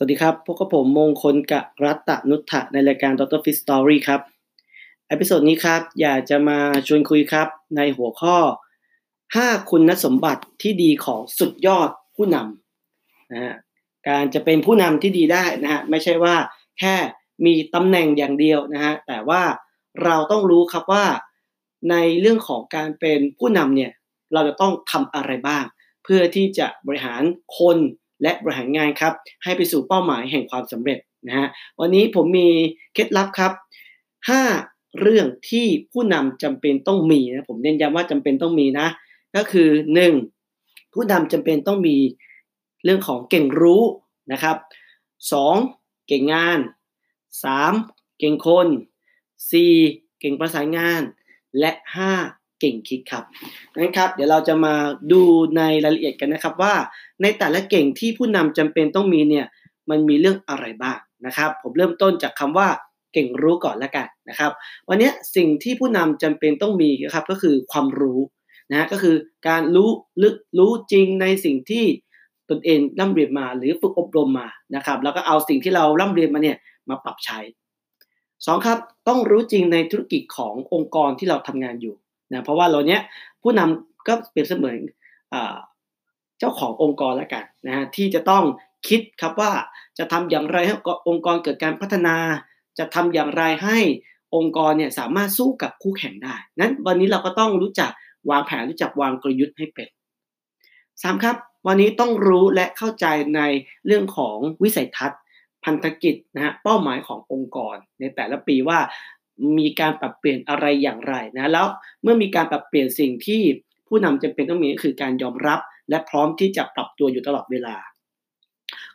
สวัสดีครับพบกับผมมงคลกะรัตนุทธะในรายการ Dr. Fit Story ครับ episode นี้ครับ อยากจะมาชวนคุยครับ ในหัวข้อ 5 คุณสมบัติที่ดีของสุดยอดผู้นำนะฮะการจะเป็นผู้นำที่ดีได้นะฮะไม่ใช่ว่าแค่มีตำแหน่งอย่างเดียวนะฮะแต่ว่าเราต้องรู้ครับว่า ในเรื่องของการเป็นผู้นำเนี่ยเราจะต้องทำอะไรบ้าง เพื่อที่จะบริหารคน และบริหารงานครับ ให้ไปสู่เป้าหมายแห่งความสำเร็จนะฮะวันนี้ผมมีเคล็ดลับครับ 5 เรื่องที่ผู้นำจำเป็นต้องมีนะผมเน้นย้ำว่าจำเป็นต้องมีนะ ก็คือ 1. ผู้นำจำเป็นต้องมีเรื่องของเก่งรู้นะครับ 2. เก่งงาน 3. เก่งคน 4. เก่งประสานงาน และ 5. เก่งคิดครับงั้นครับ เดี๋ยวเราจะมาดูในรายละเอียดกันนะครับว่า ในแต่ละเก่งที่ผู้นำจำเป็นต้องมีเนี่ยมันมีเรื่องอะไรบ้างนะครับ ผมเริ่มต้นจากคำว่าเก่งรู้ก่อนแล้วกันนะครับ วันนี้สิ่งที่ผู้นำจำเป็นต้องมีนะครับก็คือความรู้นะก็คือการรู้ลึกรู้จริงในสิ่งที่ตนเองร่ำเรียนมาหรือฝึกอบรมมานะครับ แล้วก็เอาสิ่งที่เราร่ำเรียนมาเนี่ยมาปรับใช้สองครับต้องรู้จริงในธุรกิจขององค์กรที่เราทำงานอยู่ นะเพราะว่าเราเนี้ยผู้นำก็เปรียบเสมือนเจ้าขององค์กรแล้วกันนะฮะที่จะต้องคิดครับว่าจะทำอย่างไรให้องค์กรเกิดการพัฒนา จะทำอย่างไรให้องค์กรเนี่ยสามารถสู้กับคู่แข่งได้ นั้นวันนี้เราก็ต้องรู้จักวางแผนรู้จักวางกลยุทธ์ให้เป็นสามครับ วันนี้ต้องรู้และเข้าใจในเรื่องของวิสัยทัศน์ พันธกิจนะฮะเป้าหมายขององค์กรในแต่ละปีว่า มีการปรับเปลี่ยนอะไรอย่างไรนะแล้วเมื่อมีการปรับเปลี่ยนสิ่งที่ผู้นำจำเป็นต้องมีก็คือการยอมรับ และพร้อมที่จะปรับตัวอยู่ตลอดเวลา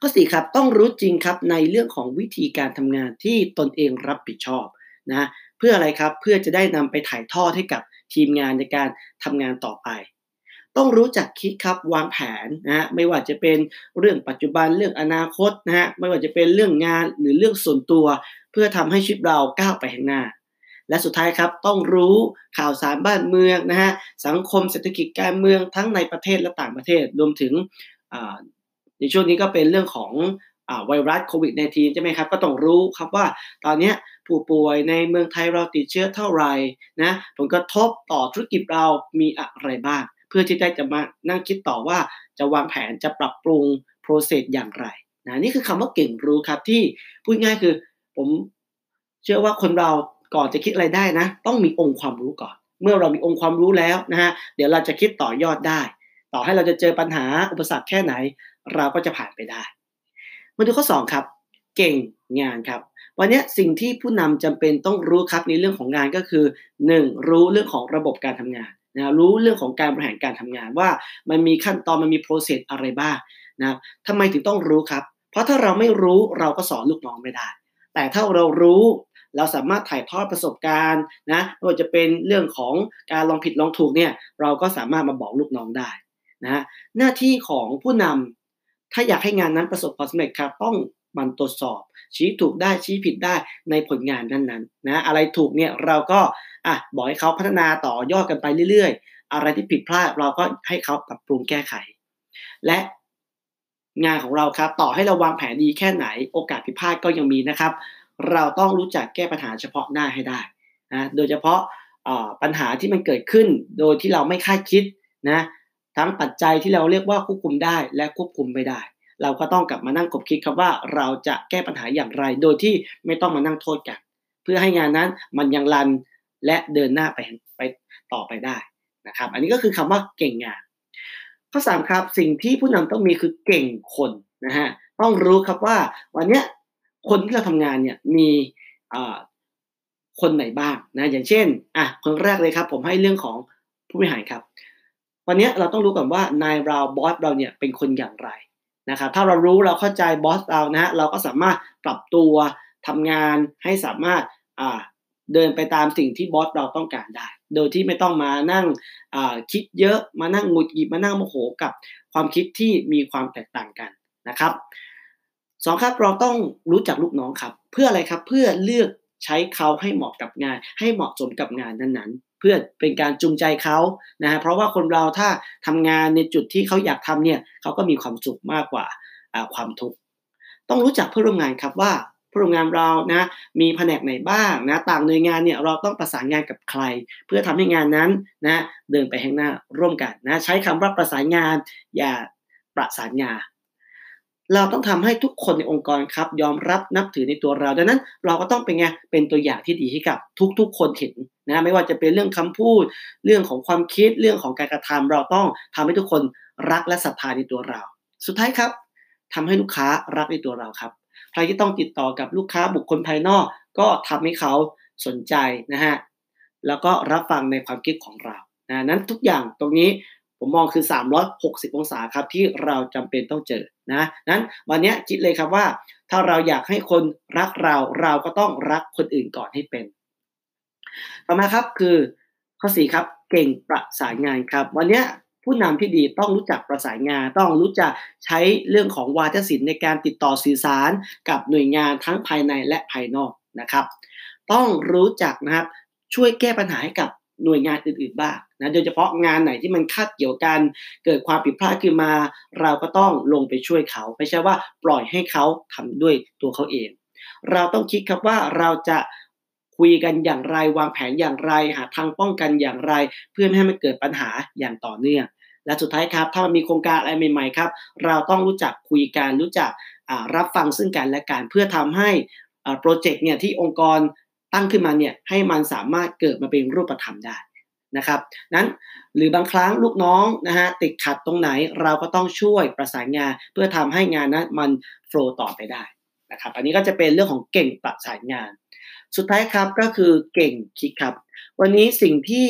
ก็สี่ครับต้องรู้จริงครับในเรื่องของวิธีการทำงานที่ตนเองรับผิดชอบนะเพื่ออะไรครับเพื่อจะได้นำไปถ่ายทอดให้กับทีมงานในการทำงานต่อไป ต้องรู้จักคิดครับวางแผนนะฮะไม่ว่าจะเป็นเรื่องปัจจุบันเรื่องอนาคตนะฮะไม่ว่าจะเป็นเรื่องงานหรือเรื่องส่วนตัว เพื่อทำให้ชีวิตเราก้าวไปข้างหน้า และสุดท้ายครับต้องรู้ข่าวสารบ้านเมืองนะฮะสังคมเศรษฐกิจการเมืองทั้งในประเทศและต่างประเทศรวมถึงในช่วงนี้ก็เป็นเรื่องของไวรัสโควิด -19 ใช่ไหมครับ ก็ต้องรู้ครับว่าตอนนี้ผู้ป่วยในเมืองไทยเราติดเชื้อเท่าไหร่นะผลกระทบต่อธุรกิจเรามีอะไรบ้าง เพื่อที่ได้จะมานั่งคิดต่อว่าจะวางแผนจะปรับปรุงโปรเซสอย่างไรนะนี่คือคำว่าเก่งรู้ครับที่พูดง่ายคือ ผมเชื่อว่าคนเราก่อนจะคิดอะไรได้นะ ต้องมีองค์ความรู้ก่อน เมื่อเรามีองค์ความรู้แล้วนะฮะเดี๋ยวเราจะคิดต่อยอดได้ ต่อให้เราจะเจอปัญหาอุปสรรคแค่ไหน เราก็จะผ่านไปได้ มาดูข้อ 2 ครับ เก่งงานครับ วันนี้สิ่งที่ผู้นำจำเป็นต้องรู้ครับในเรื่องของงานก็คือ 1. รู้เรื่องของระบบการทำงานนะรู้เรื่องของการบริหารการทำงานว่ามันมีขั้นตอนมันมีโปรเซสอะไรบ้างนะครับทำไมถึงต้องรู้ครับ เพราะถ้าเราไม่รู้เราก็สอนลูกน้องไม่ได้ แต่ถ้าเรารู้เราสามารถถ่ายทอดประสบการณ์นะไม่ว่าจะเป็นเรื่องของการลองผิดลองถูกเนี่ยเราก็สามารถมาบอกลูกน้องได้นะหน้าที่ของผู้นำถ้าอยากให้งานนั้นประสบความสำเร็จครับต้องมันตรวจสอบ ชี้ถูกได้ชี้ผิดได้ในผลงานนั้นๆนะอะไรถูกเนี่ยเราก็อะบอกให้เขาพัฒนาต่อยอดกันไปเรื่อย ๆ อะไรที่ผิดพลาดเราก็ให้เขาปรับปรุงแก้ไข และ งานของเราครับ ต่อให้เราวางแผนดีแค่ไหนโอกาสผิดพลาดก็ยังมีนะครับ เราต้องรู้จักแก้ปัญหาเฉพาะหน้าให้ได้นะโดยเฉพาะปัญหาที่มันเกิดขึ้นโดยที่เราไม่คาดคิดนะทั้งปัจจัยที่เราเรียกว่าควบคุมได้และควบคุมไม่ได้ เราก็ต้องกลับมานั่งกบคิดครับว่าเราจะแก้ปัญหาอย่างไร โดยที่ไม่ต้องมานั่งโทษกัน เพื่อให้งานนั้นมันยังรันและเดินหน้าไปไปต่อไปได้นะครับ อันนี้ก็คือคำว่าเก่งงาน ข้อสามครับสิ่งที่ผู้นำต้องมีคือเก่งคนนะฮะต้องรู้ครับว่าวันนี้คนที่เราทำงานเนี่ยมีคนไหนบ้างนะอย่างเช่นอะคนแรกเลยครับ ผมให้เรื่องของผู้บริหารครับ วันนี้เราต้องรู้ก่อนว่านายเราบอสเราเนี่ยเป็นคนอย่างไรนะครับถ้าเรารู้เราเข้าใจบอสเรานะฮะเราก็สามารถปรับตัวทำงานให้สามารถเดินไปตามสิ่งที่บอสเราต้องการได้ โดยที่ไม่ต้องมานั่งคิดเยอะมานั่งหงุดหงิดมานั่งโมโหกับความคิดที่มีความแตกต่างกันนะครับสองครับเราต้องรู้จักลูกน้องครับ เพื่ออะไรครับเพื่อเลือกใช้เขาให้เหมาะกับงาน ให้เหมาะสมกับงานนั้นๆ เพื่อเป็นการจูงใจเขานะฮะเพราะว่าคนเราถ้าทำงานในจุดที่เขาอยากทำเนี่ยเขาก็มีความสุขมากกว่าความทุกข์ต้องรู้จักเพื่อนร่วมงานครับว่า ผู้ร่วมงานเรานะมีแผนกไหนบ้างนะต่างหน่วยงานเนี่ยเราต้องประสานงานกับใคร เพื่อทำให้งานนั้นนะเดินไปข้างหน้าร่วมกันนะใช้คำว่าประสานงาน อย่าประสานงานเราต้องทำให้ทุกคนในองค์กรครับ ยอมรับนับถือในตัวเรา ดังนั้นเราก็ต้องเป็นไงเป็นตัวอย่างที่ดีให้กับทุกๆ คนเห็นนะไม่ว่าจะเป็นเรื่องคำพูด เรื่องของความคิดเรื่องของการกระทำเราต้องทำให้ทุกคนรักและศรัทธาในตัวเรา สุดท้ายครับทำให้ลูกค้ารักในตัวเราครับ ใครที่ต้องติดต่อกับลูกค้าบุคคลภายนอก ก็ทำให้เขาสนใจนะฮะแล้วก็รับฟังในความคิดของเรานะนั้นทุกอย่างตรงนี้ผมมองคือ 360 องศาครับที่เราจำเป็นต้องเจอนะนั้นวันนี้คิดเลยครับว่า ถ้าเราอยากให้คนรักเราเราก็ต้องรักคนอื่นก่อนให้เป็น ต่อมาครับคือข้อ4ครับเก่งประสานงานครับ วันนี้ ผู้นำที่ดีต้องรู้จักประสานงานต้องรู้จักใช้เรื่องของวาทศิลป์ในการติดต่อสื่อสารกับหน่วยงานทั้งภายในและภายนอกนะครับ ต้องรู้จักนะครับช่วยแก้ปัญหาให้กับหน่วยงานอื่นๆบ้างนะโดยเฉพาะงานไหนที่มันคาดเกี่ยวกัน เกิดความผิดพลาดขึ้นมา เราก็ต้องลงไปช่วยเขาไม่ใช่ว่าปล่อยให้เขาทำด้วยตัวเขาเอง เราต้องคิดครับว่าเราจะ คุยกันอย่างไร วางแผนอย่างไร หาทางป้องกันอย่างไร เพื่อไม่ให้มันเกิดปัญหาอย่างต่อเนื่อง และสุดท้ายครับ ถ้ามันมีโครงการอะไรใหม่ๆครับ เราต้องรู้จักคุยกันรู้จักรับฟังซึ่งกันและกันเพื่อทำให้โปรเจกต์เนี่ยที่องค์กรตั้งขึ้นมาเนี่ยให้มันสามารถเกิดมาเป็นรูปธรรมได้นะครับนั้นหรือบางครั้งลูกน้องนะฮะติดขัดตรงไหนเราก็ต้องช่วยประสานงาน เพื่อทำให้งานนั้นมันโฟล์ต่อไปได้นะครับอันนี้ก็จะเป็นเรื่องของเก่งประสานงาน สุดท้ายครับก็คือเก่งคิดครับ วันนี้สิ่งที่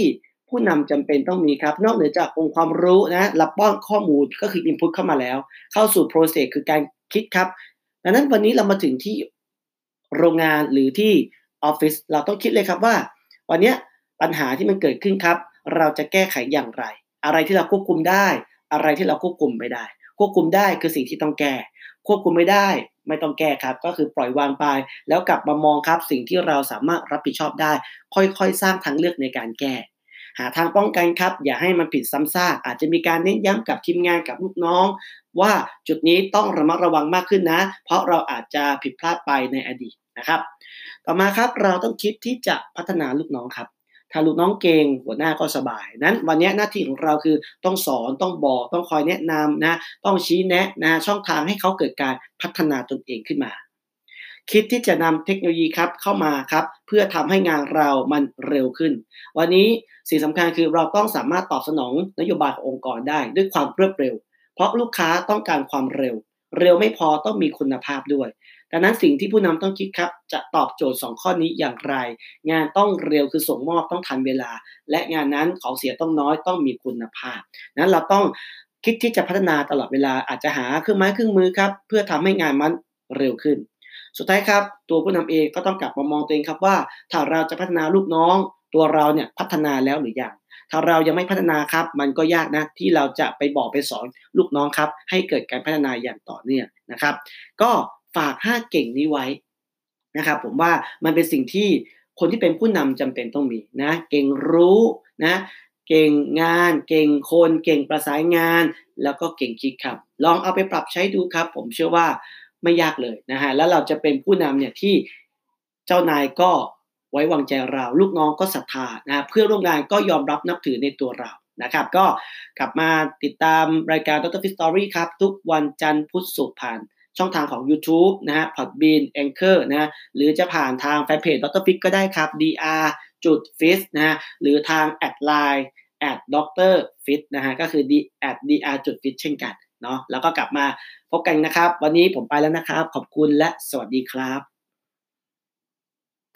ผู้นำจำเป็นต้องมีครับ นอกเหนือจากองค์ความรู้นะรับป้อนข้อมูลก็คือ input เข้ามาแล้ว เข้าสู่ process คือการคิดครับดังนั้นวันนี้เรามาถึงที่โรงงานหรือที่ออฟฟิศเราต้องคิดเลยครับว่า วันนี้ปัญหาที่มันเกิดขึ้นครับ เราจะแก้ไขอย่างไร อะไรที่เราควบคุมได้ อะไรที่เราควบคุมไม่ได้ ควบคุมได้คือสิ่งที่ต้องแก้ ควบคุมไม่ได้ ไม่ต้องแก้ครับ ก็คือปล่อยวางไป แล้วกลับมามองครับ สิ่งที่เราสามารถรับผิดชอบได้ ค่อยๆ สร้างทางเลือกในการแก้ หาทางป้องกันครับ อย่าให้มันผิดซ้ำซากอาจจะมีการเน้นย้ำกับทีมงานกับลูกน้อง ว่าจุดนี้ต้องระมัดระวังมากขึ้นนะ เพราะเราอาจจะผิดพลาดไปในอดีตนะครับ ต่อมาครับเราต้องคิดที่จะพัฒนาลูกน้องครับ ถ้าลูกน้องเก่งหัวหน้าก็สบาย นั้นวันนี้หน้าที่ของเราคือต้องสอนต้องบอกต้องคอยแนะนำนะต้องชี้แนะนะช่องทางให้เขาเกิดการพัฒนาตนเองขึ้นมา คิดที่จะนำเทคโนโลยีครับเข้ามาครับเพื่อทำให้งานเรามันเร็วขึ้น วันนี้สิ่งสำคัญคือเราต้องสามารถตอบสนองนโยบายขององค์กรได้ด้วยความรวดเร็ว เพราะลูกค้าต้องการความเร็ว เร็วไม่พอต้องมีคุณภาพด้วย ดังนั้นสิ่งที่ผู้นำต้องคิดครับ จะตอบโจทย์ 2 ข้อนี้อย่างไร งานต้องเร็วคือส่งมอบต้องทันเวลา และงานนั้นของเสียต้องน้อยต้องมีคุณภาพ นั้นเราต้องคิดที่จะพัฒนาตลอดเวลาอาจจะหาเครื่องไม้เครื่องมือครับ เพื่อทำให้งานมันเร็วขึ้น สุดท้ายครับ ตัวผู้นำเองก็ต้องกลับมามองตัวเองครับว่า ถ้าเราจะพัฒนาลูกน้อง ตัวเราเนี่ยพัฒนาแล้วหรือยังถ้าเรายังไม่พัฒนาครับ มันก็ยากนะที่เราจะไปบอกไปสอนลูกน้องครับ ให้เกิดการพัฒนาอย่างต่อเนื่องนะครับ ก็ ฝาก 5 เก่งนี้ไว้นะครับ ผมว่ามันเป็นสิ่งที่คนที่เป็นผู้นำจำเป็นต้องมีนะ เก่งรู้นะ เก่งงาน เก่งคน เก่งประสานงาน แล้วก็เก่งคิดครับ ลองเอาไปปรับใช้ดูครับ ผมเชื่อว่าไม่ยากเลยนะฮะแล้วเราจะเป็นผู้นำเนี่ยที่เจ้านายก็ไว้วางใจเรา ลูกน้องก็ศรัทธานะเพื่อนร่วมงานก็ยอมรับนับถือในตัวเรานะครับ ก็กลับมาติดตามรายการ Dr. Fit Story ครับ ทุกวันจันทร์พุธศุกร์ผ่าน ช่องทางของ YouTube นะฮะ Podbean Anchor นะหรือจะผ่านทางแฟนเพจ Dr. Fit ก็ได้ครับ dr จุดฟิสนะฮะหรือทางแอดไลน์แอด Dr. Fit นะฮะก็คือ d แอด dr จุดฟิตเช่นกันเนาะแล้วก็กลับมาพบกันนะครับ วันนี้ผมไปแล้วนะครับ ขอบคุณและสวัสดีครับ